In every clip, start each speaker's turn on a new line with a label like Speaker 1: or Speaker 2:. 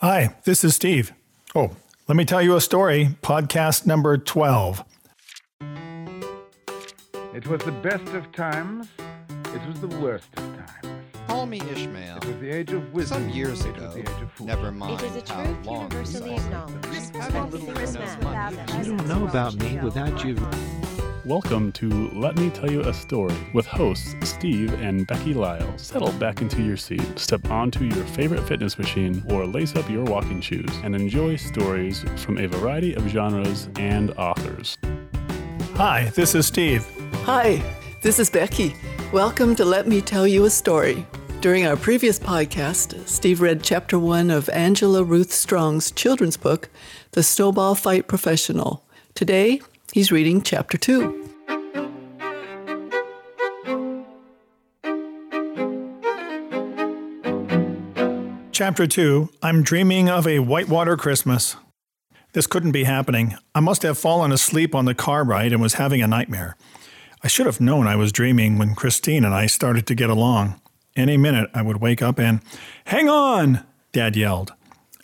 Speaker 1: Hi, this is Steve. Oh, let me tell you a story, podcast number 12.
Speaker 2: It was the best of times, it was the worst of times.
Speaker 3: Call me Ishmael.
Speaker 2: It was the age of wisdom.
Speaker 3: Some years
Speaker 2: it
Speaker 3: ago,
Speaker 2: was the age of fools.
Speaker 3: never mind
Speaker 4: It is a
Speaker 3: how
Speaker 4: truth
Speaker 3: long
Speaker 4: universally acknowledged.
Speaker 3: Having little or no
Speaker 4: Christmas without
Speaker 5: You don't know about me without you.
Speaker 6: Welcome to Let Me Tell You a Story with hosts Steve and Becky Lyle. Settle back into your seat, step onto your favorite fitness machine, or lace up your walking shoes and enjoy stories from a variety of genres and authors.
Speaker 1: Hi, this is Steve.
Speaker 7: Hi, this is Becky. Welcome to Let Me Tell You a Story. During our previous podcast, Steve read chapter one of Angela Ruth Strong's children's book, The Snowball Fight Professional. Today, he's reading chapter two.
Speaker 1: Chapter 2 I'm Dreaming of a Whitewater Christmas. This couldn't be happening. I must have fallen asleep on the car ride and was having a nightmare. I should have known I was dreaming when Christine and I started to get along. Any minute I would wake up and, Hang on! Dad yelled.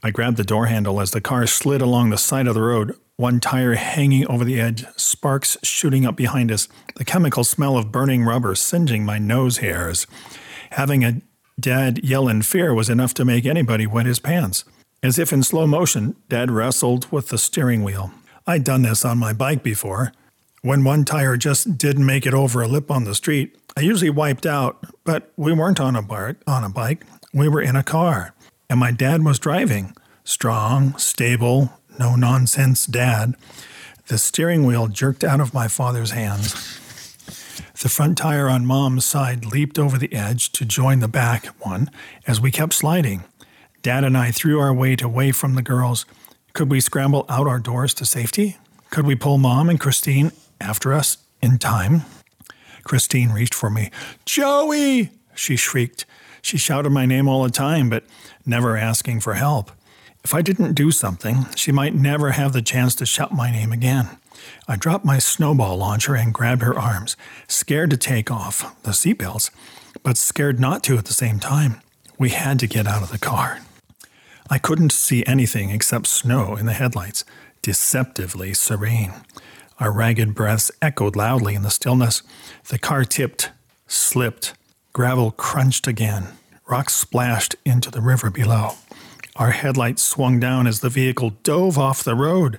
Speaker 1: I grabbed the door handle as the car slid along the side of the road, one tire hanging over the edge, sparks shooting up behind us, the chemical smell of burning rubber singeing my nose hairs. Having a dad yell in fear was enough to make anybody wet his pants. As if in slow motion, Dad wrestled with the steering wheel. I'd done this on my bike before. When one tire just didn't make it over a lip on the street, I usually wiped out, but we weren't on a, bar- on a bike. We were in a car, and my dad was driving. Strong, stable, no nonsense dad. The steering wheel jerked out of my father's hands. The front tire on mom's side leaped over the edge to join the back one as we kept sliding. Dad and I threw our weight away from the girls. Could we scramble out our doors to safety? Could we pull mom and Christine after us in time? Christine reached for me. Joey! She shrieked. She shouted my name all the time, but never asking for help. If I didn't do something, she might never have the chance to shout my name again. I dropped my snowball launcher and grabbed her arms, scared to take off the seatbelts, but scared not to at the same time. We had to get out of the car. I couldn't see anything except snow in the headlights, deceptively serene. Our ragged breaths echoed loudly in the stillness. The car tipped, slipped, gravel crunched again, rocks splashed into the river below. Our headlights swung down as the vehicle dove off the road.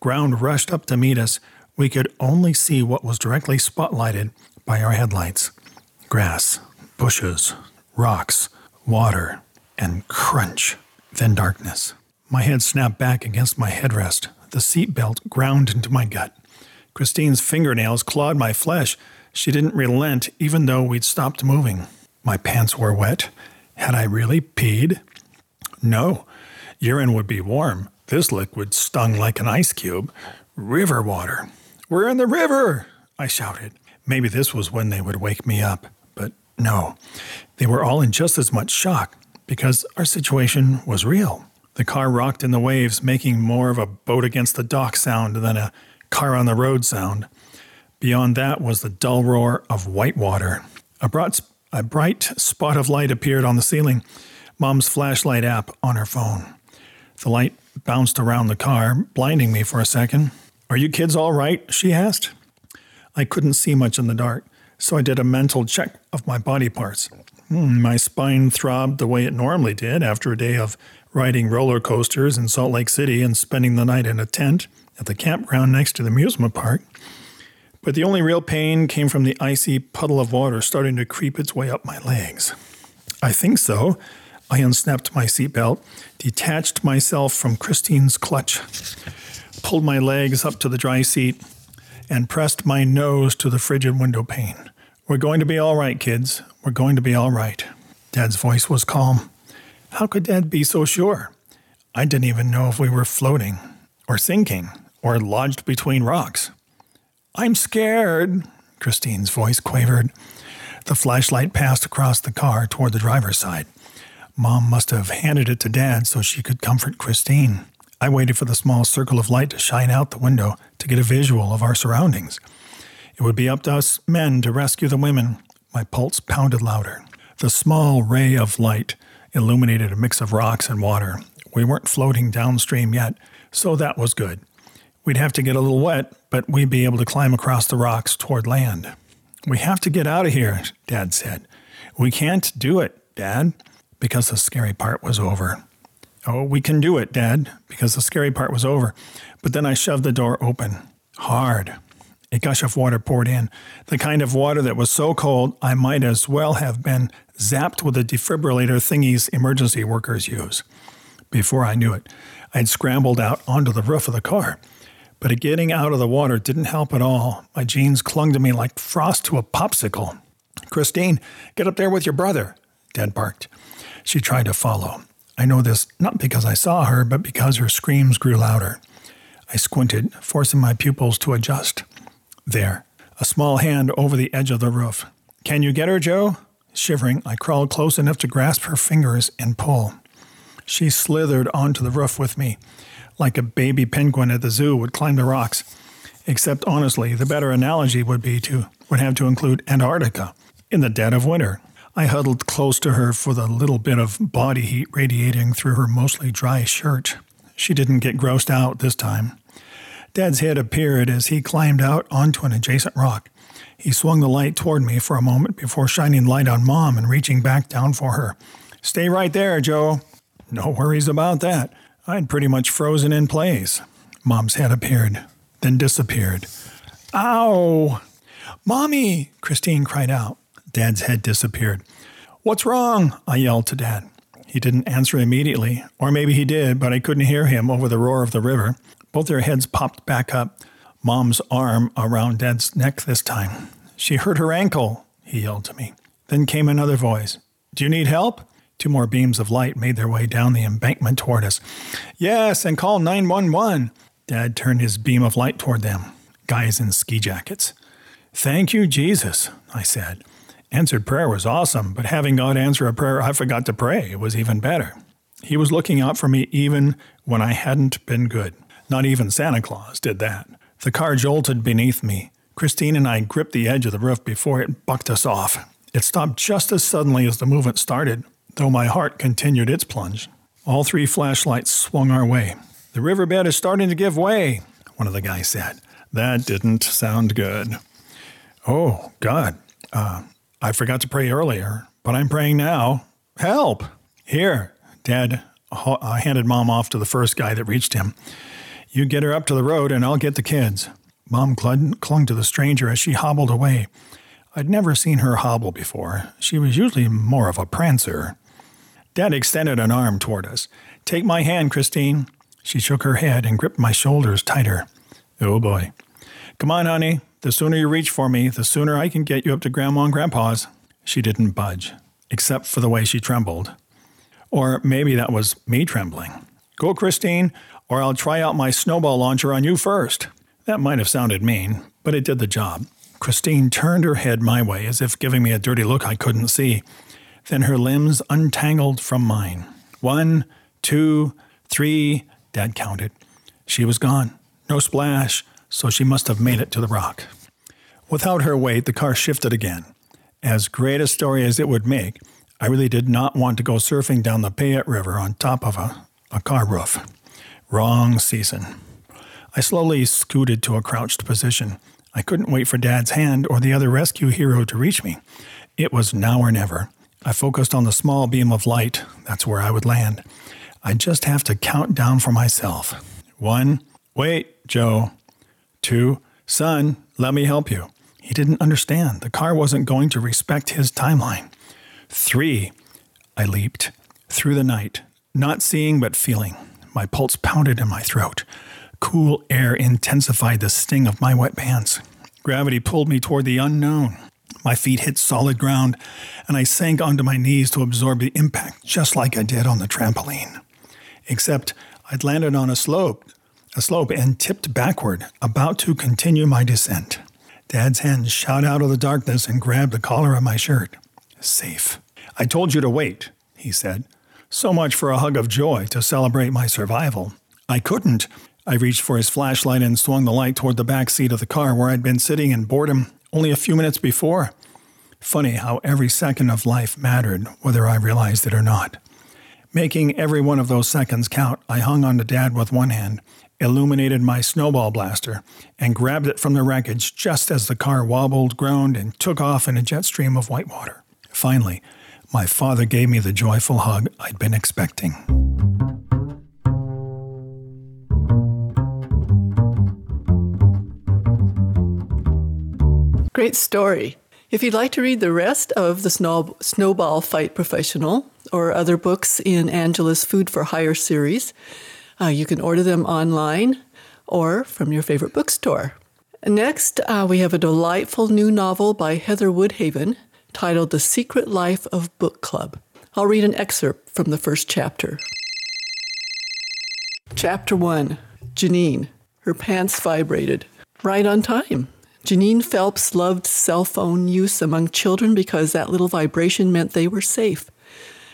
Speaker 1: Ground rushed up to meet us. We could only see what was directly spotlighted by our headlights grass, bushes, rocks, water, and crunch, then darkness. My head snapped back against my headrest. The seatbelt ground into my gut. Christine's fingernails clawed my flesh. She didn't relent, even though we'd stopped moving. My pants were wet. Had I really peed? No. Urine would be warm. This liquid stung like an ice cube. River water. We're in the river! I shouted. Maybe this was when they would wake me up. But no. They were all in just as much shock because our situation was real. The car rocked in the waves, making more of a boat against the dock sound than a car on the road sound. Beyond that was the dull roar of white water. A a bright spot of light appeared on the ceiling. Mom's flashlight app on her phone. The light bounced around the car, blinding me for a second. Are you kids all right? she asked. I couldn't see much in the dark, so I did a mental check of my body parts. Hmm, my spine throbbed the way it normally did after a day of riding roller coasters in Salt Lake City and spending the night in a tent at the campground next to the amusement park. But the only real pain came from the icy puddle of water starting to creep its way up my legs. I think so. I unsnapped my seatbelt, detached myself from Christine's clutch, pulled my legs up to the dry seat, and pressed my nose to the frigid window pane. We're going to be all right, kids. We're going to be all right. Dad's voice was calm. How could Dad be so sure? I didn't even know if we were floating, or sinking, or lodged between rocks. I'm scared, Christine's voice quavered. The flashlight passed across the car toward the driver's side. Mom must have handed it to Dad so she could comfort Christine. I waited for the small circle of light to shine out the window to get a visual of our surroundings. It would be up to us men to rescue the women. My pulse pounded louder. The small ray of light illuminated a mix of rocks and water. We weren't floating downstream yet, so that was good. We'd have to get a little wet, but we'd be able to climb across the rocks toward land. We have to get out of here, Dad said. We can't do it, Dad, because the scary part was over. Oh, we can do it, Dad, because the scary part was over. But then I shoved the door open. Hard. A gush of water poured in, the kind of water that was so cold I might as well have been zapped with the defibrillator thingies emergency workers use. Before I knew it, I'd scrambled out onto the roof of the car. But getting out of the water didn't help at all. My jeans clung to me like frost to a popsicle. Christine, get up there with your brother, Dad barked. She tried to follow. I know this not because I saw her, but because her screams grew louder. I squinted, forcing my pupils to adjust. There, a small hand over the edge of the roof. Can you get her, Joe? Shivering, I crawled close enough to grasp her fingers and pull. She slithered onto the roof with me, like a baby penguin at the zoo would climb the rocks. Except honestly, the better analogy would be to would have to include Antarctica in the dead of winter. I huddled close to her for the little bit of body heat radiating through her mostly dry shirt. She didn't get grossed out this time. Dad's head appeared as he climbed out onto an adjacent rock. He swung the light toward me for a moment before shining light on Mom and reaching back down for her. Stay right there, Joe. No worries about that. I'd pretty much frozen in place. Mom's head appeared, then disappeared. Ow! Mommy! Christine cried out. Dad's head disappeared. What's wrong? I yelled to Dad. He didn't answer immediately, or maybe he did, but I couldn't hear him over the roar of the river. Both their heads popped back up, Mom's arm around Dad's neck this time. She hurt her ankle, he yelled to me. Then came another voice. Do you need help? Two more beams of light made their way down the embankment toward us. Yes, and call 911. Dad turned his beam of light toward them, guys in ski jackets. Thank you, Jesus, I said. Answered prayer was awesome, but having God answer a prayer I forgot to pray was even better. He was looking out for me even when I hadn't been good. Not even Santa Claus did that. The car jolted beneath me. Christine and I gripped the edge of the roof before it bucked us off. It stopped just as suddenly as the movement started, though my heart continued its plunge. All three flashlights swung our way. The riverbed is starting to give way, one of the guys said. That didn't sound good. Oh, God. Uh, I forgot to pray earlier, but I'm praying now. Help! Here, Dad I handed Mom off to the first guy that reached him. You get her up to the road, and I'll get the kids. Mom clung, to the stranger as she hobbled away. I'd never seen her hobble before. She was usually more of a prancer. Dad extended an arm toward us. Take my hand, Christine. She shook her head and gripped my shoulders tighter. Oh boy. Come on, honey. The sooner you reach for me, the sooner I can get you up to Grandma and Grandpa's. She didn't budge, except for the way she trembled. Or maybe that was me trembling. Go, Christine, or I'll try out my snowball launcher on you first. That might have sounded mean, but it did the job. Christine turned her head my way as if giving me a dirty look I couldn't see. Then her limbs untangled from mine. One, two, three, Dad counted. She was gone. No splash, so she must have made it to the rock. Without her weight, the car shifted again. As great a story as it would make, I really did not want to go surfing down the Payette River on top of a, a car roof. Wrong season. I slowly scooted to a crouched position. I couldn't wait for Dad's hand or the other rescue hero to reach me. It was now or never. I focused on the small beam of light. That's where I would land. I'd just have to count down for myself. One, wait, Joe. Two, son, let me help you. He didn't understand. The car wasn't going to respect his timeline. Three, I leaped through the night, not seeing but feeling. My pulse pounded in my throat. Cool air intensified the sting of my wet pants. Gravity pulled me toward the unknown. My feet hit solid ground, and I sank onto my knees to absorb the impact just like I did on the trampoline. Except I'd landed on a slope a slope and tipped backward, about to continue my descent. Dad's hand shot out of the darkness and grabbed the collar of my shirt. Safe. I told you to wait, he said. So much for a hug of joy to celebrate my survival. I couldn't. I reached for his flashlight and swung the light toward the back seat of the car where I'd been sitting in boredom only a few minutes before. Funny how every second of life mattered, whether I realized it or not. Making every one of those seconds count, I hung on to Dad with one hand, illuminated my snowball blaster, and grabbed it from the wreckage just as the car wobbled, groaned, and took off in a jet stream of white water. Finally, my father gave me the joyful hug I'd been expecting.
Speaker 7: Great story. If you'd like to read the rest of the Snow- Snowball Fight Professional or other books in Angela's Fool for Hire series, uh, you can order them online or from your favorite bookstore. Next, uh, we have a delightful new novel by Heather Woodhaven titled The Secret Life of Book Club. I'll read an excerpt from the first chapter. Chapter 1 Janine. Her pants vibrated. Right on time. Janine Phelps loved cell phone use among children because that little vibration meant they were safe.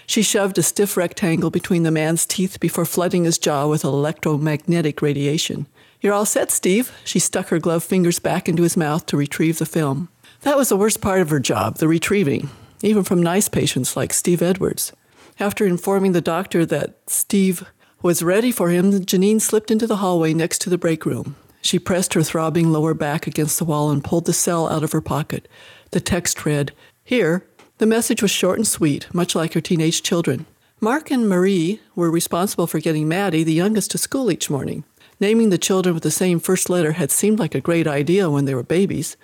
Speaker 7: She shoved a stiff rectangle between the man's teeth before flooding his jaw with electromagnetic radiation. You're all set, Steve. She stuck her gloved fingers back into his mouth to retrieve the film. That was the worst part of her job, the retrieving, even from nice patients like Steve Edwards. After informing the doctor that Steve was ready for him, Janine slipped into the hallway next to the break room. She pressed her throbbing lower back against the wall and pulled the cell out of her pocket. The text read, Here. The message was short and sweet, much like her teenage children. Mark and Marie were responsible for getting Maddie, the youngest, to school each morning. Naming the children with the same first letter had seemed like a great idea when they were babies.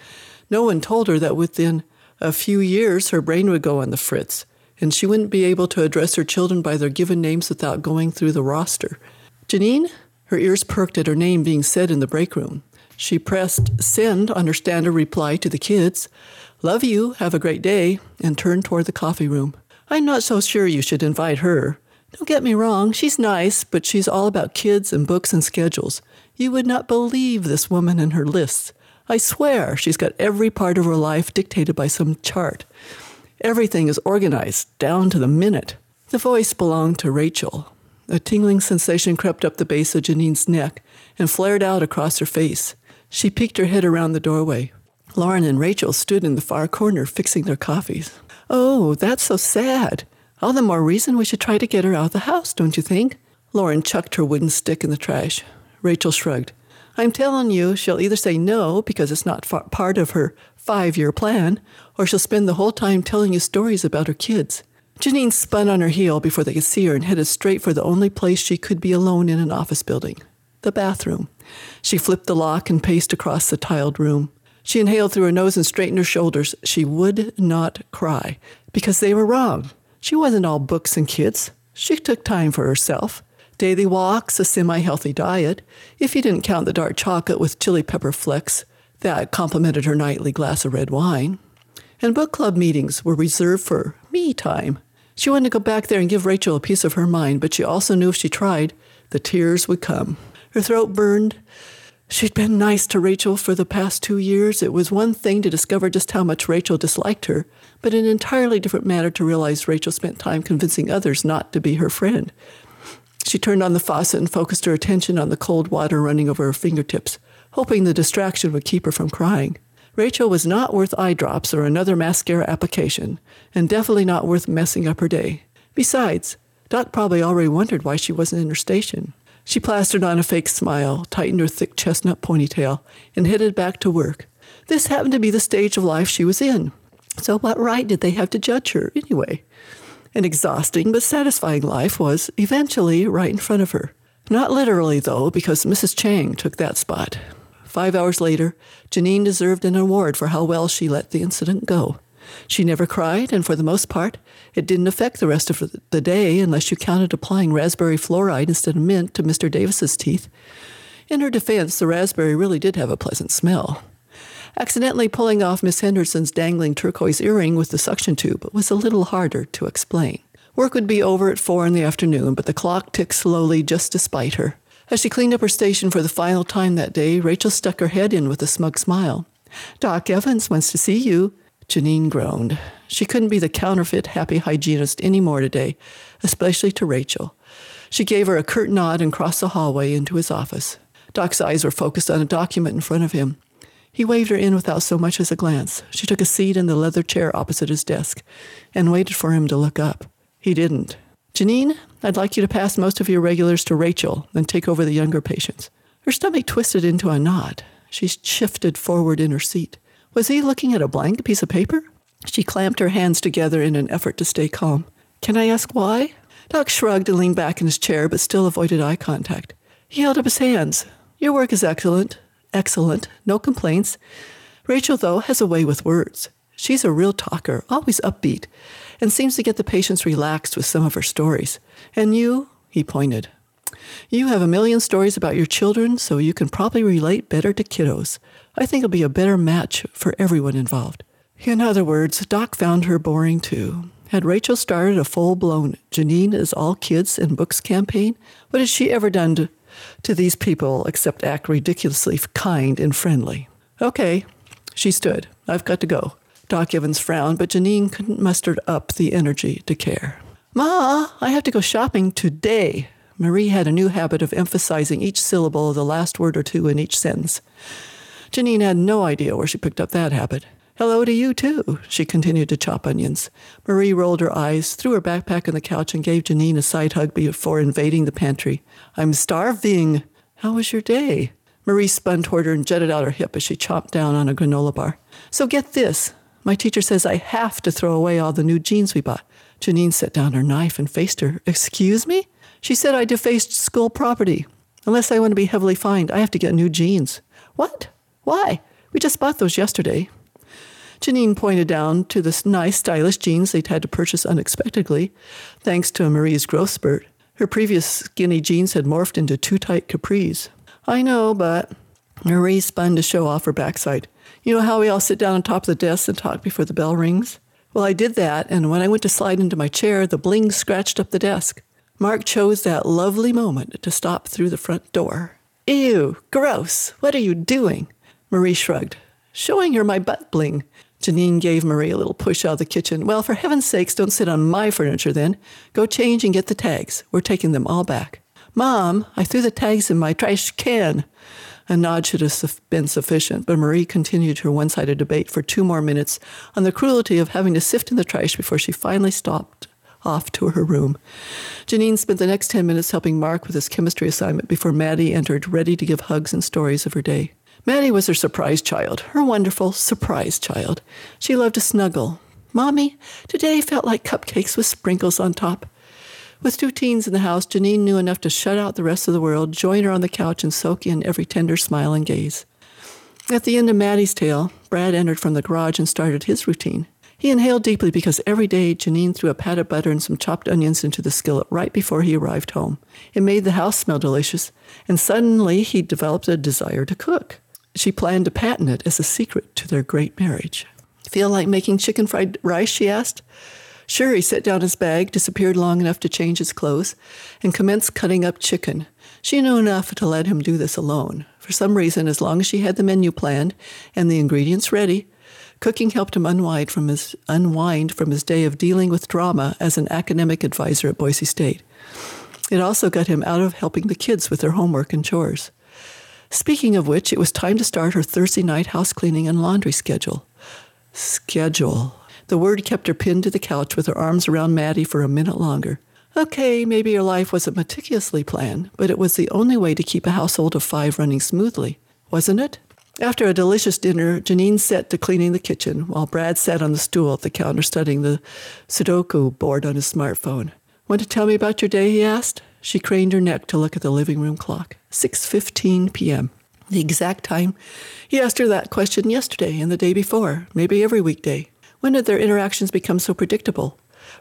Speaker 7: No one told her that within a few years her brain would go on the fritz, and she wouldn't be able to address her children by their given names without going through the roster. Janine her ears perked at her name being said in the break room. She pressed send on her standard reply to the kids, Love you, have a great day, and turned toward the coffee room. I'm not so sure you should invite her. Don't get me wrong, she's nice, but she's all about kids and books and schedules. You would not believe this woman and her lists. I swear she's got every part of her life dictated by some chart. Everything is organized down to the minute. The voice belonged to Rachel, a tingling sensation crept up the base of Janine's neck and flared out across her face. She peeked her head around the doorway. Lauren and Rachel stood in the far corner fixing their coffees. Oh, that's so sad. All the more reason we should try to get her out of the house, don't you think? Lauren chucked her wooden stick in the trash. Rachel shrugged. I'm telling you, she'll either say no because it's not part of her five year plan, or she'll spend the whole time telling you stories about her kids. Janine spun on her heel before they could see her and headed straight for the only place she could be alone in an office building the bathroom. She flipped the lock and paced across the tiled room. She inhaled through her nose and straightened her shoulders. She would not cry because they were wrong. She wasn't all books and kids. She took time for herself. Daily walks, a semi healthy diet, if you didn't count the dark chocolate with chili pepper flecks that complemented her nightly glass of red wine. And book club meetings were reserved for me time. She wanted to go back there and give Rachel a piece of her mind, but she also knew if she tried, the tears would come. Her throat burned. She'd been nice to Rachel for the past two years. It was one thing to discover just how much Rachel disliked her, but an entirely different matter to realize Rachel spent time convincing others not to be her friend. She turned on the faucet and focused her attention on the cold water running over her fingertips, hoping the distraction would keep her from crying. Rachel was not worth eye drops or another mascara application, and definitely not worth messing up her day. Besides, Doc probably already wondered why she wasn't in her station. She plastered on a fake smile, tightened her thick chestnut ponytail, and headed back to work. This happened to be the stage of life she was in. So, what right did they have to judge her anyway? An exhausting but satisfying life was eventually right in front of her. Not literally, though, because Mrs. Chang took that spot. Five hours later, Janine deserved an award for how well she let the incident go. She never cried, and for the most part, it didn't affect the rest of the day unless you counted applying raspberry fluoride instead of mint to Mr. Davis's teeth. In her defense, the raspberry really did have a pleasant smell. Accidentally pulling off Miss Henderson's dangling turquoise earring with the suction tube was a little harder to explain. Work would be over at four in the afternoon, but the clock ticked slowly just despite her. As she cleaned up her station for the final time that day, Rachel stuck her head in with a smug smile. Doc Evans wants to see you. Janine groaned. She couldn't be the counterfeit happy hygienist any more today, especially to Rachel. She gave her a curt nod and crossed the hallway into his office. Doc's eyes were focused on a document in front of him. He waved her in without so much as a glance. She took a seat in the leather chair opposite his desk and waited for him to look up. He didn't. Janine, I'd like you to pass most of your regulars to Rachel, and take over the younger patients. Her stomach twisted into a knot. She shifted forward in her seat. Was he looking at a blank piece of paper? She clamped her hands together in an effort to stay calm. Can I ask why? Doc shrugged and leaned back in his chair, but still avoided eye contact. He held up his hands. Your work is excellent. Excellent. No complaints. Rachel, though, has a way with words. She's a real talker, always upbeat, and seems to get the patients relaxed with some of her stories. And you, he pointed, you have a million stories about your children, so you can probably relate better to kiddos. I think it'll be a better match for everyone involved. In other words, Doc found her boring too. Had Rachel started a full blown Janine is all kids and books campaign? What has she ever done to, to these people except act ridiculously kind and friendly? Okay, she stood. I've got to go. Doc Evans frowned, but Janine couldn't muster up the energy to care. Ma, I have to go shopping today. Marie had a new habit of emphasizing each syllable of the last word or two in each sentence. Janine had no idea where she picked up that habit. Hello to you, too, she continued to chop onions. Marie rolled her eyes, threw her backpack on the couch, and gave Janine a side hug before invading the pantry. I'm starving. How was your day? Marie spun toward her and jutted out her hip as she chopped down on a granola bar. So get this. My teacher says I have to throw away all the new jeans we bought. Janine set down her knife and faced her. Excuse me? She said I defaced school property. Unless I want to be heavily fined, I have to get new jeans. What? Why? We just bought those yesterday. Janine pointed down to the nice, stylish jeans they'd had to purchase unexpectedly, thanks to Marie's growth spurt. Her previous skinny jeans had morphed into too tight capris. I know, but Marie spun to show off her backside. You know how we all sit down on top of the desk and talk before the bell rings? Well, I did that, and when I went to slide into my chair, the bling scratched up the desk. Mark chose that lovely moment to stop through the front door. Ew, gross. What are you doing? Marie shrugged. Showing her my butt bling. Janine gave Marie a little push out of the kitchen. Well, for heaven's sakes, don't sit on my furniture then. Go change and get the tags. We're taking them all back. Mom, I threw the tags in my trash can. A nod should have been sufficient, but Marie continued her one sided debate for two more minutes on the cruelty of having to sift in the trash before she finally stopped off to her room. Janine spent the next 10 minutes helping Mark with his chemistry assignment before Maddie entered, ready to give hugs and stories of her day. Maddie was her surprise child, her wonderful surprise child. She loved to snuggle. Mommy, today felt like cupcakes with sprinkles on top. With two teens in the house, Janine knew enough to shut out the rest of the world, join her on the couch, and soak in every tender smile and gaze. At the end of Maddie's tale, Brad entered from the garage and started his routine. He inhaled deeply because every day Janine threw a pat of butter and some chopped onions into the skillet right before he arrived home. It made the house smell delicious, and suddenly he developed a desire to cook. She planned to patent it as a secret to their great marriage. Feel like making chicken fried rice? she asked. Sure, he set down his bag, disappeared long enough to change his clothes, and commenced cutting up chicken. She knew enough to let him do this alone. For some reason, as long as she had the menu planned and the ingredients ready, Cooking helped him unwind from his unwind from his day of dealing with drama as an academic advisor at Boise State. It also got him out of helping the kids with their homework and chores. Speaking of which, it was time to start her Thursday night house cleaning and laundry schedule. Schedule. The word kept her pinned to the couch with her arms around Maddie for a minute longer. Okay, maybe her life wasn't meticulously planned, but it was the only way to keep a household of five running smoothly, wasn't it? After a delicious dinner, Janine set to cleaning the kitchen while Brad sat on the stool at the counter studying the Sudoku board on his smartphone. Want to tell me about your day? he asked. She craned her neck to look at the living room clock. 6:15 p.m. The exact time. He asked her that question yesterday and the day before, maybe every weekday. When did their interactions become so predictable?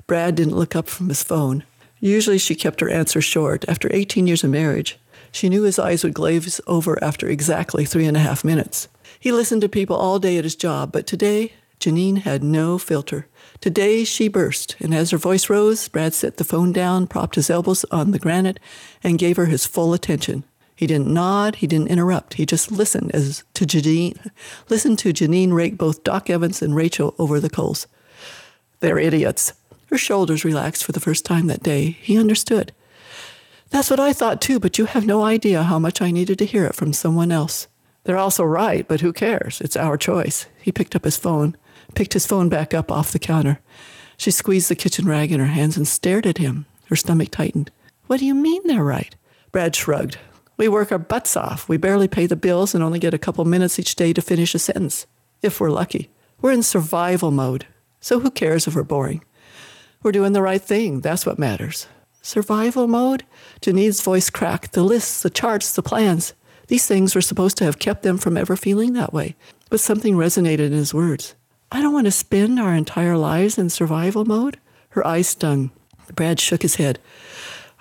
Speaker 7: Brad didn't look up from his phone. Usually she kept her answer short. After 18 years of marriage, she knew his eyes would glaze over after exactly three and a half minutes. He listened to people all day at his job, but today, Janine had no filter. Today she burst, and as her voice rose, Brad set the phone down, propped his elbows on the granite, and gave her his full attention. He didn't nod, he didn't interrupt. He just listened as to Janine, listened to Janine rake both Doc Evans and Rachel over the coals. They're idiots. Her shoulders relaxed for the first time that day. He understood. That's what I thought too, but you have no idea how much I needed to hear it from someone else. They're also right, but who cares? It's our choice. He picked up his phone, picked his phone back up off the counter. She squeezed the kitchen rag in her hands and stared at him. Her stomach tightened. What do you mean they're right? Brad shrugged. We work our butts off. We barely pay the bills and only get a couple minutes each day to finish a sentence, if we're lucky. We're in survival mode, so who cares if we're boring? We're doing the right thing. That's what matters. Survival mode? Janine's voice cracked. The lists, the charts, the plans. These things were supposed to have kept them from ever feeling that way. But something resonated in his words. I don't want to spend our entire lives in survival mode. Her eyes stung. Brad shook his head.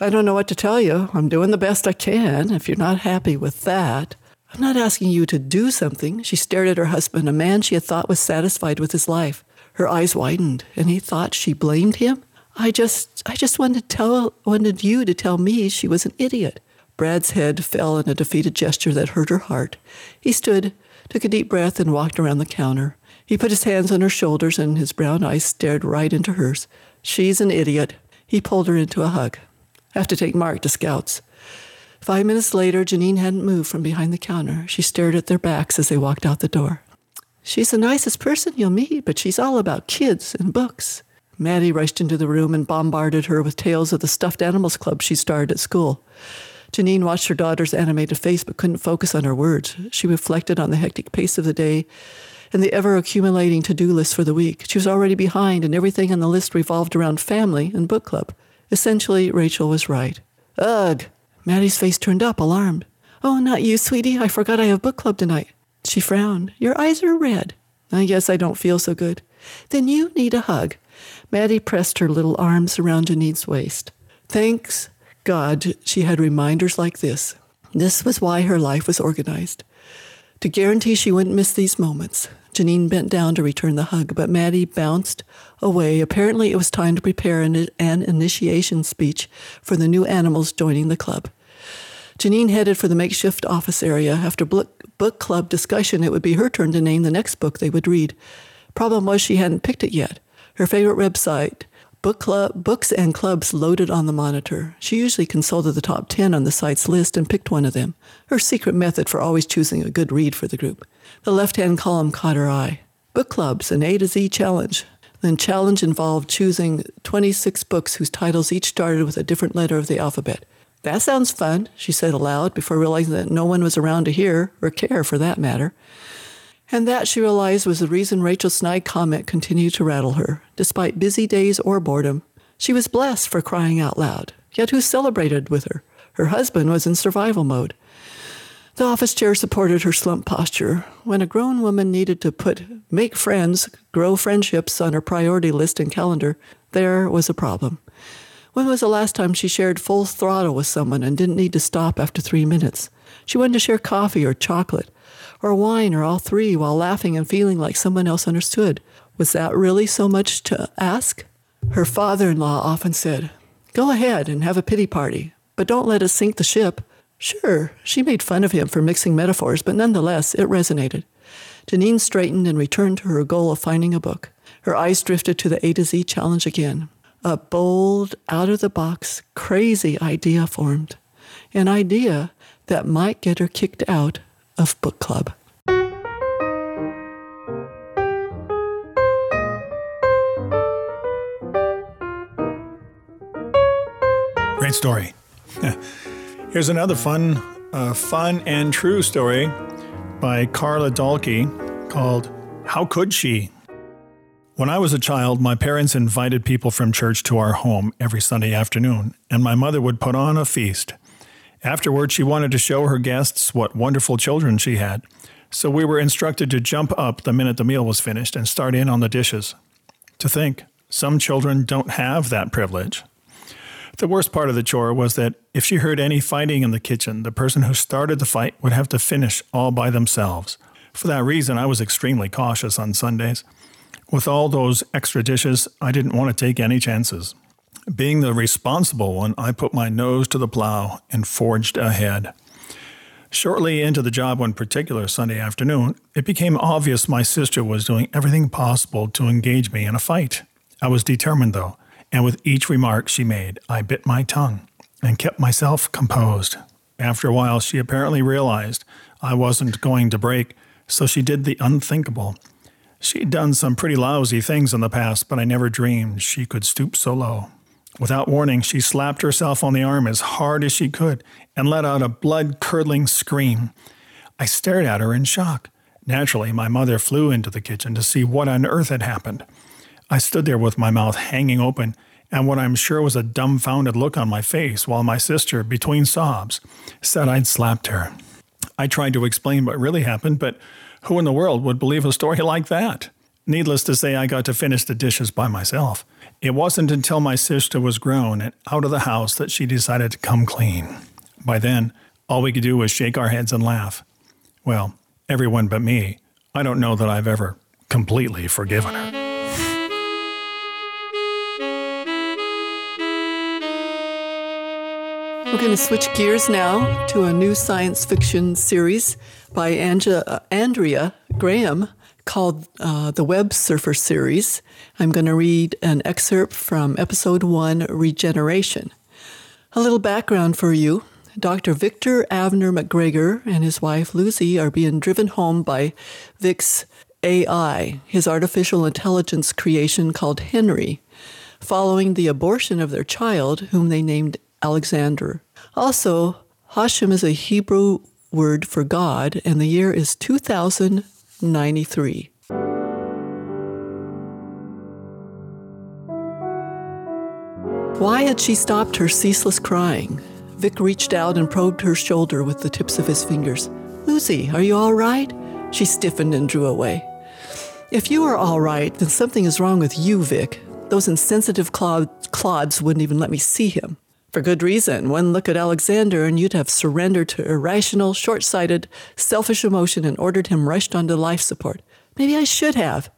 Speaker 7: I don't know what to tell you. I'm doing the best I can. If you're not happy with that, I'm not asking you to do something. She stared at her husband, a man she had thought was satisfied with his life. Her eyes widened, and he thought she blamed him. I just, I just wanted to tell, wanted you to tell me she was an idiot. Brad's head fell in a defeated gesture that hurt her heart. He stood, took a deep breath, and walked around the counter. He put his hands on her shoulders, and his brown eyes stared right into hers. She's an idiot. He pulled her into a hug. I have to take Mark to scouts. Five minutes later, Janine hadn't moved from behind the counter. She stared at their backs as they walked out the door. She's the nicest person you'll meet, but she's all about kids and books. Maddie rushed into the room and bombarded her with tales of the stuffed animals club she started at school. Janine watched her daughter's animated face but couldn't focus on her words. She reflected on the hectic pace of the day and the ever accumulating to do list for the week. She was already behind, and everything on the list revolved around family and book club. Essentially, Rachel was right. Ugh! Maddie's face turned up, alarmed. Oh, not you, sweetie. I forgot I have book club tonight. She frowned. Your eyes are red. I guess I don't feel so good. Then you need a hug. Maddie pressed her little arms around Janine's waist. Thanks God she had reminders like this. This was why her life was organized. To guarantee she wouldn't miss these moments, Janine bent down to return the hug, but Maddie bounced away. Apparently, it was time to prepare an, an initiation speech for the new animals joining the club. Janine headed for the makeshift office area. After book, book club discussion, it would be her turn to name the next book they would read. Problem was she hadn't picked it yet. Her favorite website, book club, books and clubs loaded on the monitor. She usually consulted the top 10 on the site's list and picked one of them, her secret method for always choosing a good read for the group. The left hand column caught her eye. Book clubs, an A to Z challenge. The challenge involved choosing 26 books whose titles each started with a different letter of the alphabet. That sounds fun, she said aloud before realizing that no one was around to hear, or care for that matter. And that, she realized, was the reason Rachel's snide comment continued to rattle her, despite busy days or boredom. She was blessed for crying out loud. Yet who celebrated with her? Her husband was in survival mode. The office chair supported her slumped posture. When a grown woman needed to put make friends, grow friendships on her priority list and calendar, there was a problem. When was the last time she shared full throttle with someone and didn't need to stop after three minutes? She wanted to share coffee or chocolate, or wine, or all three, while laughing and feeling like someone else understood. Was that really so much to ask? Her father in law often said, Go ahead and have a pity party, but don't let us sink the ship. Sure, she made fun of him for mixing metaphors, but nonetheless, it resonated. Janine straightened and returned to her goal of finding a book. Her eyes drifted to the A to Z challenge again. A bold, out of the box, crazy idea formed. An idea that might get her kicked out of book club.
Speaker 1: Great story. Here's another fun, uh, fun and true story by Carla Dalkey called How Could She? When I was a child, my parents invited people from church to our home every Sunday afternoon, and my mother would put on a feast. Afterward, she wanted to show her guests what wonderful children she had, so we were instructed to jump up the minute the meal was finished and start in on the dishes. To think, some children don't have that privilege. The worst part of the chore was that if she heard any fighting in the kitchen, the person who started the fight would have to finish all by themselves. For that reason, I was extremely cautious on Sundays. With all those extra dishes, I didn't want to take any chances. Being the responsible one, I put my nose to the plow and forged ahead. Shortly into the job one particular Sunday afternoon, it became obvious my sister was doing everything possible to engage me in a fight. I was determined, though and with each remark she made, I bit my tongue and kept myself composed. After a while, she apparently realized I wasn't going to break, so she did the unthinkable. She'd done some pretty lousy things in the past, but I never dreamed she could stoop so low. Without warning, she slapped herself on the arm as hard as she could and let out a blood curdling scream. I stared at her in shock. Naturally, my mother flew into the kitchen to see what on earth had happened. I stood there with my mouth hanging open and what I'm sure was a dumbfounded look on my face while my sister, between sobs, said I'd slapped her. I tried to explain what really happened, but who in the world would believe a story like that? Needless to say, I got to finish the dishes by myself. It wasn't until my sister was grown and out of the house that she decided to come clean. By then, all we could do was shake our heads and laugh. Well, everyone but me. I don't know that I've ever completely forgiven her.
Speaker 7: We're going to switch gears now to a new science fiction series by Anja, uh, Andrea Graham called uh, the Web Surfer series. I'm going to read an excerpt from episode one Regeneration. A little background for you Dr. Victor Avner McGregor and his wife Lucy are being driven home by Vic's AI, his artificial intelligence creation called Henry, following the abortion of their child, whom they named Alexander. Also, Hashem is a Hebrew word for God, and the year is 2093. Why had she stopped her ceaseless crying? Vic reached out and probed her shoulder with the tips of his fingers. Lucy, are you all right? She stiffened and drew away. If you are all right, then something is wrong with you, Vic. Those insensitive clods wouldn't even let me see him. For good reason. One look at Alexander and you'd have surrendered to irrational, short sighted, selfish emotion and ordered him rushed onto life support. Maybe I should have.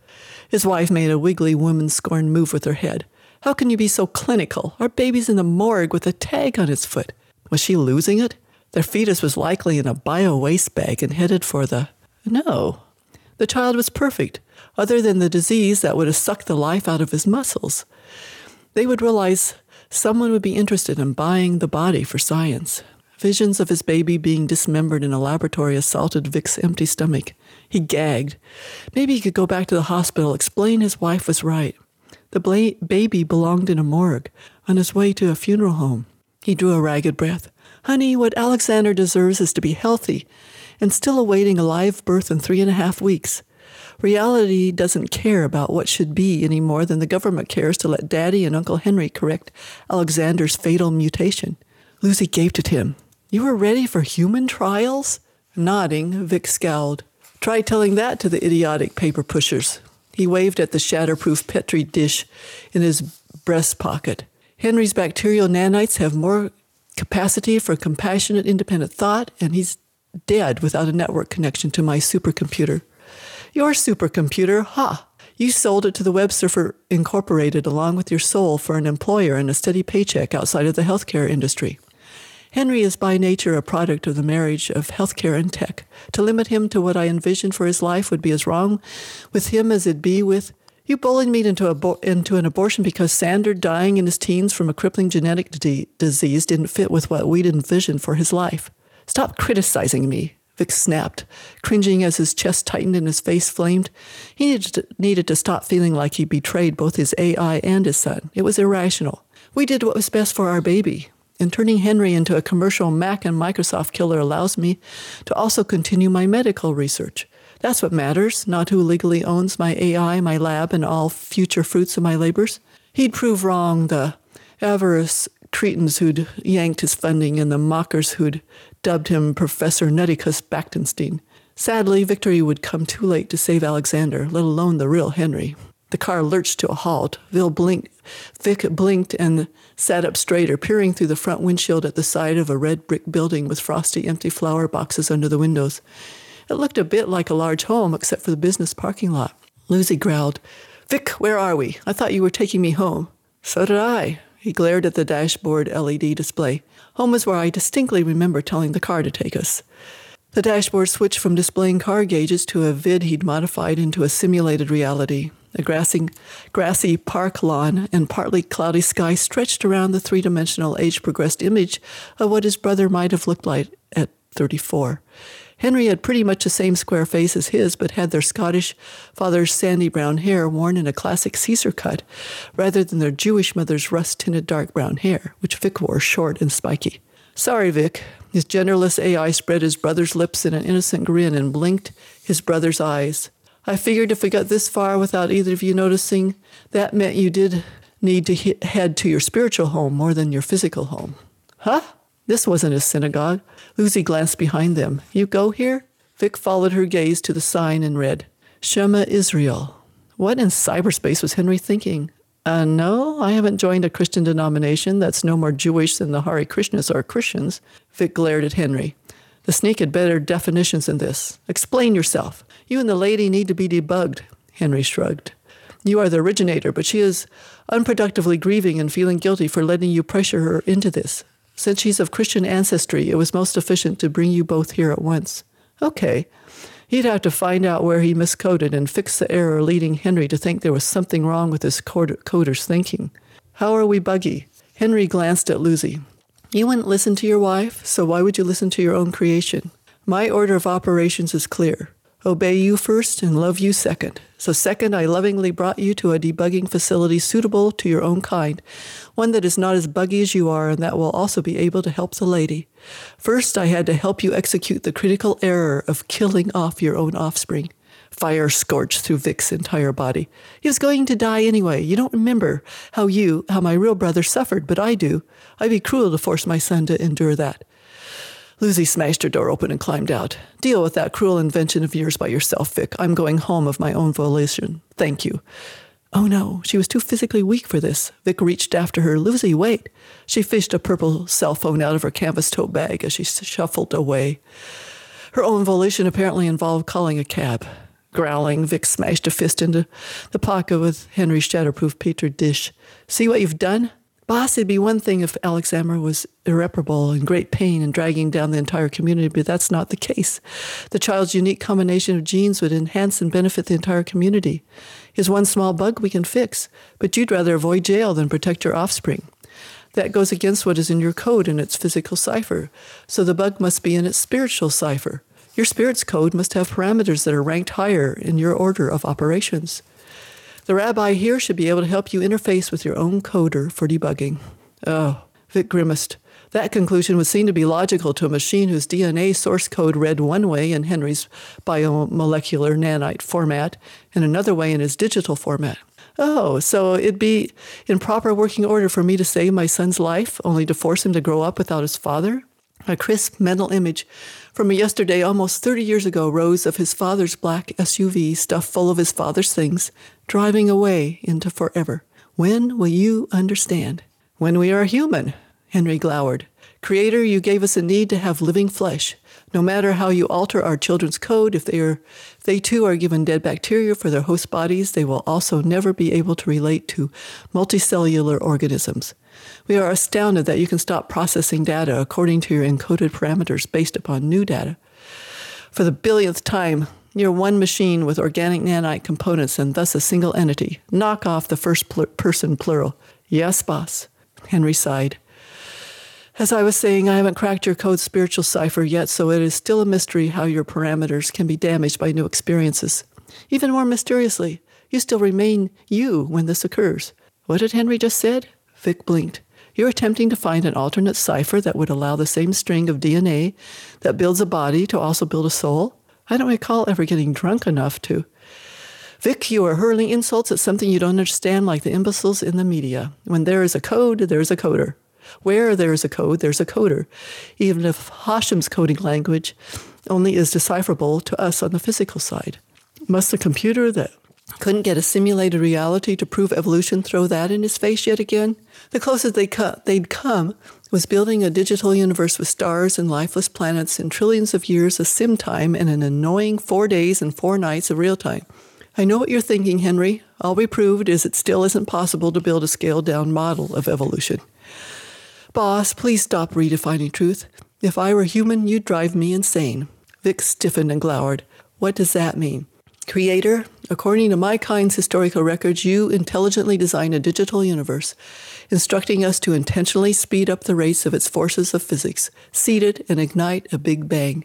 Speaker 7: His wife made a wiggly woman scorned move with her head. How can you be so clinical? Our baby's in the morgue with a tag on his foot. Was she losing it? Their fetus was likely in a bio waste bag and headed for the. No. The child was perfect, other than the disease that would have sucked the life out of his muscles. They would realize someone would be interested in buying the body for science. Visions of his baby being dismembered in a laboratory assaulted Vic's empty stomach. He gagged. Maybe he could go back to the hospital, explain his wife was right. The bla- baby belonged in a morgue, on his way to a funeral home. He drew a ragged breath. Honey, what Alexander deserves is to be healthy and still awaiting a live birth in three and a half weeks. Reality doesn't care about what should be any more than the government cares to let Daddy and Uncle Henry correct Alexander's fatal mutation. Lucy gaped at him. You were ready for human trials? Nodding, Vic scowled. Try telling that to the idiotic paper pushers. He waved at the shatterproof Petri dish in his breast pocket. Henry's bacterial nanites have more capacity for compassionate, independent thought, and he's dead without a network connection to my supercomputer. Your supercomputer, ha! You sold it to the Web Surfer Incorporated along with your soul for an employer and a steady paycheck outside of the healthcare industry. Henry is by nature a product of the marriage of healthcare and tech. To limit him to what I envisioned for his life would be as wrong with him as it'd be with you bullied me into, a, into an abortion because Sander dying in his teens from a crippling genetic d- disease didn't fit with what we'd envisioned for his life. Stop criticizing me. Vic snapped, cringing as his chest tightened and his face flamed. He needed to, needed to stop feeling like he betrayed both his AI and his son. It was irrational. We did what was best for our baby. And turning Henry into a commercial Mac and Microsoft killer allows me to also continue my medical research. That's what matters, not who legally owns my AI, my lab, and all future fruits of my labors. He'd prove wrong the avarice cretins who'd yanked his funding and the mockers who'd dubbed him Professor Nutticus Bactenstein. Sadly, victory would come too late to save Alexander, let alone the real Henry. The car lurched to a halt. Vil blinked, Vic blinked and sat up straighter, peering through the front windshield at the side of a red brick building with frosty empty flower boxes under the windows. It looked a bit like a large home, except for the business parking lot. Lucy growled, Vic, where are we? I thought you were taking me home. So did I. He glared at the dashboard LED display. Home is where I distinctly remember telling the car to take us. The dashboard switched from displaying car gauges to a vid he'd modified into a simulated reality. A grassy, grassy park lawn and partly cloudy sky stretched around the three dimensional age progressed image of what his brother might have looked like at 34. Henry had pretty much the same square face as his, but had their Scottish father's sandy brown hair worn in a classic Caesar cut, rather than their Jewish mother's rust tinted dark brown hair, which Vic wore short and spiky. Sorry, Vic. His genderless AI spread his brother's lips in an innocent grin and blinked his brother's eyes. I figured if we got this far without either of you noticing, that meant you did need to he- head to your spiritual home more than your physical home. Huh? This wasn't a synagogue. Lucy glanced behind them. You go here? Vic followed her gaze to the sign and read, Shema Israel. What in cyberspace was Henry thinking? Uh, no, I haven't joined a Christian denomination that's no more Jewish than the Hare Krishnas are Christians. Vic glared at Henry. The snake had better definitions than this. Explain yourself. You and the lady need to be debugged, Henry shrugged. You are the originator, but she is unproductively grieving and feeling guilty for letting you pressure her into this. Since she's of Christian ancestry, it was most efficient to bring you both here at once. Okay. He'd have to find out where he miscoded and fix the error leading Henry to think there was something wrong with his coder's thinking. How are we buggy? Henry glanced at Lucy. You wouldn't listen to your wife, so why would you listen to your own creation? My order of operations is clear. Obey you first and love you second. So, second, I lovingly brought you to a debugging facility suitable to your own kind, one that is not as buggy as you are and that will also be able to help the lady. First, I had to help you execute the critical error of killing off your own offspring. Fire scorched through Vic's entire body. He was going to die anyway. You don't remember how you, how my real brother suffered, but I do. I'd be cruel to force my son to endure that. Lucy smashed her door open and climbed out. Deal with that cruel invention of yours by yourself, Vic. I'm going home of my own volition. Thank you. Oh no, she was too physically weak for this. Vic reached after her. Lucy, wait. She fished a purple cell phone out of her canvas tote bag as she shuffled away. Her own volition apparently involved calling a cab. Growling, Vic smashed a fist into the pocket with Henry's shatterproof petri dish. See what you've done? Boss, it'd be one thing if Alex Alexander was irreparable, and great pain, and dragging down the entire community, but that's not the case. The child's unique combination of genes would enhance and benefit the entire community. He's one small bug we can fix, but you'd rather avoid jail than protect your offspring. That goes against what is in your code in its physical cipher, so the bug must be in its spiritual cipher. Your spirit's code must have parameters that are ranked higher in your order of operations. The rabbi here should be able to help you interface with your own coder for debugging. Oh, Vic grimaced. That conclusion would seem to be logical to a machine whose DNA source code read one way in Henry's biomolecular nanite format and another way in his digital format. Oh, so it'd be in proper working order for me to save my son's life, only to force him to grow up without his father? A crisp mental image from a yesterday almost 30 years ago rose of his father's black SUV stuffed full of his father's things, driving away into forever. When will you understand? When we are human, Henry glowered. Creator, you gave us a need to have living flesh. No matter how you alter our children's code, if they are if they too are given dead bacteria for their host bodies, they will also never be able to relate to multicellular organisms. We are astounded that you can stop processing data according to your encoded parameters based upon new data. For the billionth time, you're one machine with organic nanite components and thus a single entity. Knock off the first pl- person plural. Yes, boss. Henry sighed. As I was saying, I haven't cracked your code's spiritual cipher yet, so it is still a mystery how your parameters can be damaged by new experiences. Even more mysteriously, you still remain you when this occurs. What did Henry just said? Vic blinked. You're attempting to find an alternate cipher that would allow the same string of DNA that builds a body to also build a soul? I don't recall ever getting drunk enough to. Vic, you are hurling insults at something you don't understand like the imbeciles in the media. When there is a code, there is a coder. Where there is a code, there's a coder. Even if Hashem's coding language only is decipherable to us on the physical side. Must the computer that couldn't get a simulated reality to prove evolution throw that in his face yet again? The closest they cut, they'd come was building a digital universe with stars and lifeless planets and trillions of years of sim time and an annoying four days and four nights of real time. I know what you're thinking, Henry. All we proved is it still isn't possible to build a scaled down model of evolution. Boss, please stop redefining truth. If I were human, you'd drive me insane. Vic stiffened and glowered. What does that mean? Creator, according to my kind's historical records, you intelligently designed a digital universe, instructing us to intentionally speed up the race of its forces of physics, seeded and ignite a Big Bang.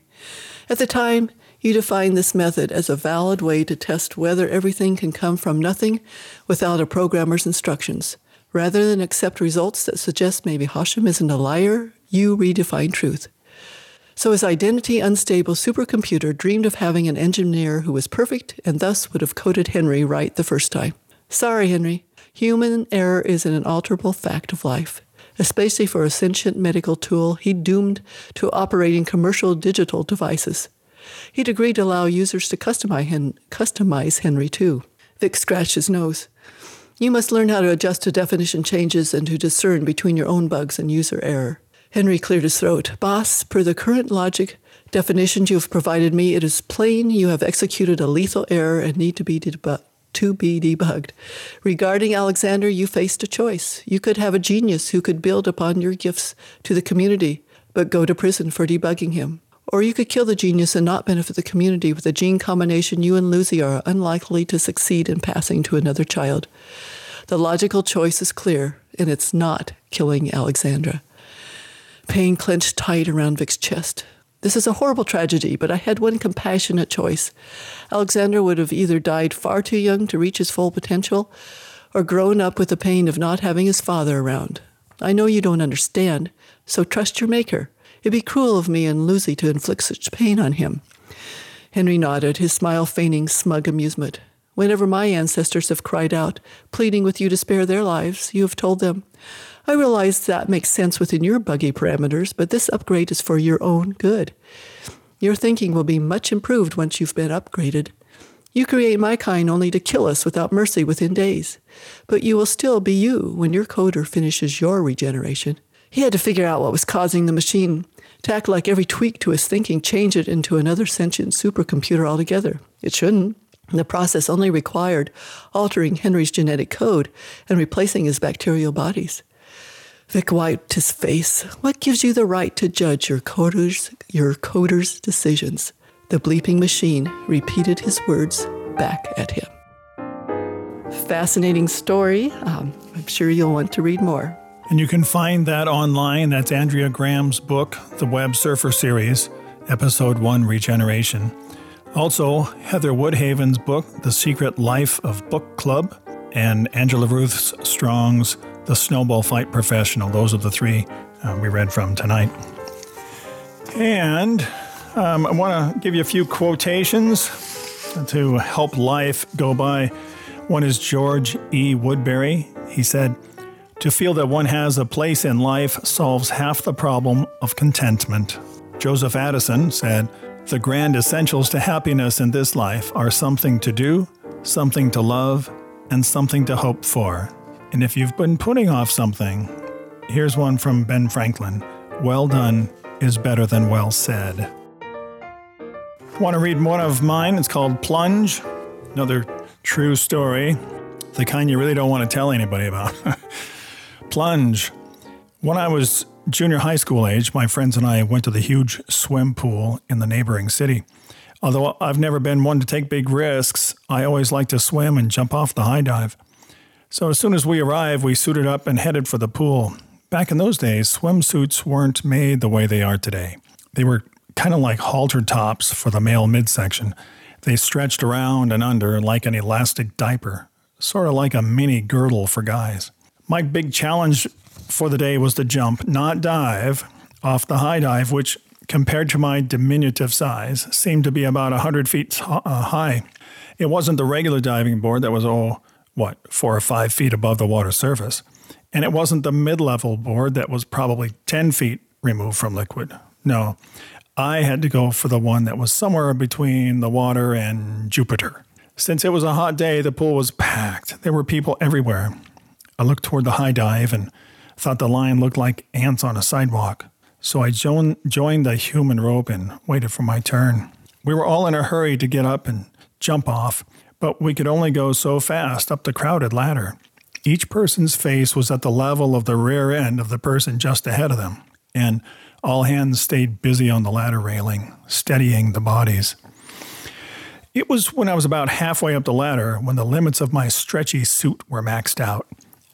Speaker 7: At the time, you defined this method as a valid way to test whether everything can come from nothing without a programmer's instructions. Rather than accept results that suggest maybe Hashem isn't a liar, you redefine truth. So his identity unstable supercomputer dreamed of having an engineer who was perfect and thus would have coded Henry right the first time. Sorry, Henry. Human error is an unalterable fact of life. Especially for a sentient medical tool, he doomed to operating commercial digital devices. He'd agreed to allow users to customize Henry too. Vic scratched his nose. You must learn how to adjust to definition changes and to discern between your own bugs and user error. Henry cleared his throat. Boss, per the current logic definitions you have provided me, it is plain you have executed a lethal error and need to be debugged. To be debugged. Regarding Alexander, you faced a choice. You could have a genius who could build upon your gifts to the community, but go to prison for debugging him. Or you could kill the genius and not benefit the community with a gene combination you and Lucy are unlikely to succeed in passing to another child. The logical choice is clear, and it's not killing Alexandra. Pain clenched tight around Vic's chest. This is a horrible tragedy, but I had one compassionate choice. Alexander would have either died far too young to reach his full potential or grown up with the pain of not having his father around. I know you don't understand, so trust your maker. It'd be cruel of me and Lucy to inflict such pain on him. Henry nodded, his smile feigning smug amusement. Whenever my ancestors have cried out, pleading with you to spare their lives, you have told them, I realize that makes sense within your buggy parameters, but this upgrade is for your own good. Your thinking will be much improved once you've been upgraded. You create my kind only to kill us without mercy within days. But you will still be you when your coder finishes your regeneration. He had to figure out what was causing the machine, to act like every tweak to his thinking change it into another sentient supercomputer altogether. It shouldn't. The process only required altering Henry's genetic code and replacing his bacterial bodies. Vic wiped his face. What gives you the right to judge your coder's, your coder's decisions? The bleeping machine repeated his words back at him. Fascinating story. Um, I'm sure you'll want to read more.
Speaker 1: And you can find that online. That's Andrea Graham's book, The Web Surfer Series, Episode 1 Regeneration. Also, Heather Woodhaven's book, The Secret Life of Book Club, and Angela Ruth Strong's the Snowball Fight Professional. Those are the three uh, we read from tonight. And um, I want to give you a few quotations to help life go by. One is George E. Woodberry. He said, To feel that one has a place in life solves half the problem of contentment. Joseph Addison said, The grand essentials to happiness in this life are something to do, something to love, and something to hope for. And if you've been putting off something, here's one from Ben Franklin Well done is better than well said. Want to read one of mine? It's called Plunge, another true story, the kind you really don't want to tell anybody about. Plunge. When I was junior high school age, my friends and I went to the huge swim pool in the neighboring city. Although I've never been one to take big risks, I always like to swim and jump off the high dive. So as soon as we arrived, we suited up and headed for the pool. Back in those days, swimsuits weren't made the way they are today. They were kind of like halter tops for the male midsection. They stretched around and under like an elastic diaper, sort of like a mini girdle for guys. My big challenge for the day was to jump, not dive, off the high dive, which, compared to my diminutive size, seemed to be about 100 feet uh, high. It wasn't the regular diving board that was, oh, what, four or five feet above the water surface. And it wasn't the mid level board that was probably 10 feet removed from liquid. No, I had to go for the one that was somewhere between the water and Jupiter. Since it was a hot day, the pool was packed. There were people everywhere. I looked toward the high dive and thought the line looked like ants on a sidewalk. So I joined, joined the human rope and waited for my turn. We were all in a hurry to get up and jump off, but we could only go so fast up the crowded ladder. Each person's face was at the level of the rear end of the person just ahead of them, and all hands stayed busy on the ladder railing, steadying the bodies. It was when I was about halfway up the ladder when the limits of my stretchy suit were maxed out.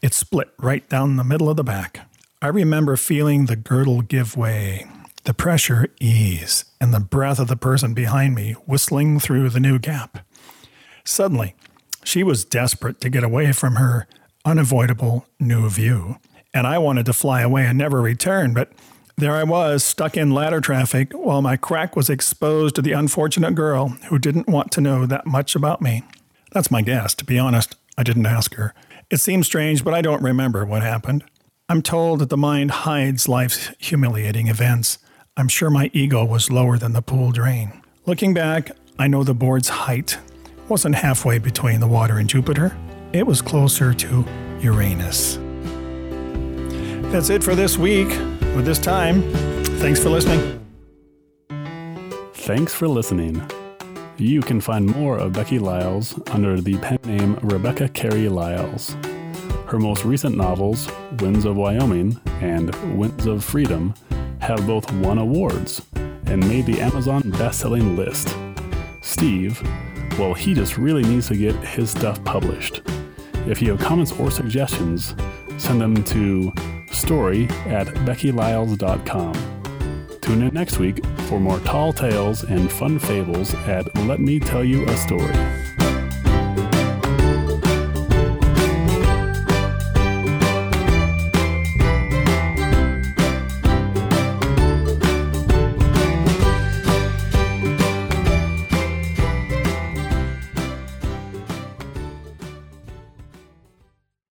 Speaker 1: It split right down the middle of the back. I remember feeling the girdle give way, the pressure ease, and the breath of the person behind me whistling through the new gap. Suddenly, she was desperate to get away from her unavoidable new view, and I wanted to fly away and never return, but there I was, stuck in ladder traffic, while my crack was exposed to the unfortunate girl who didn't want to know that much about me. That's my guess, to be honest. I didn't ask her. It seems strange, but I don't remember what happened. I'm told that the mind hides life's humiliating events. I'm sure my ego was lower than the pool drain. Looking back, I know the board's height wasn't halfway between the water and Jupiter, it was closer to Uranus. That's it for this week. With this time, thanks for listening.
Speaker 6: Thanks for listening. You can find more of Becky Lyles under the pen name Rebecca Carey Lyles. Her most recent novels, Winds of Wyoming and Winds of Freedom, have both won awards and made the Amazon best-selling list. Steve, well, he just really needs to get his stuff published. If you have comments or suggestions, send them to story at beckylyles.com. Tune in next week for more tall tales and fun fables at Let Me Tell You a Story.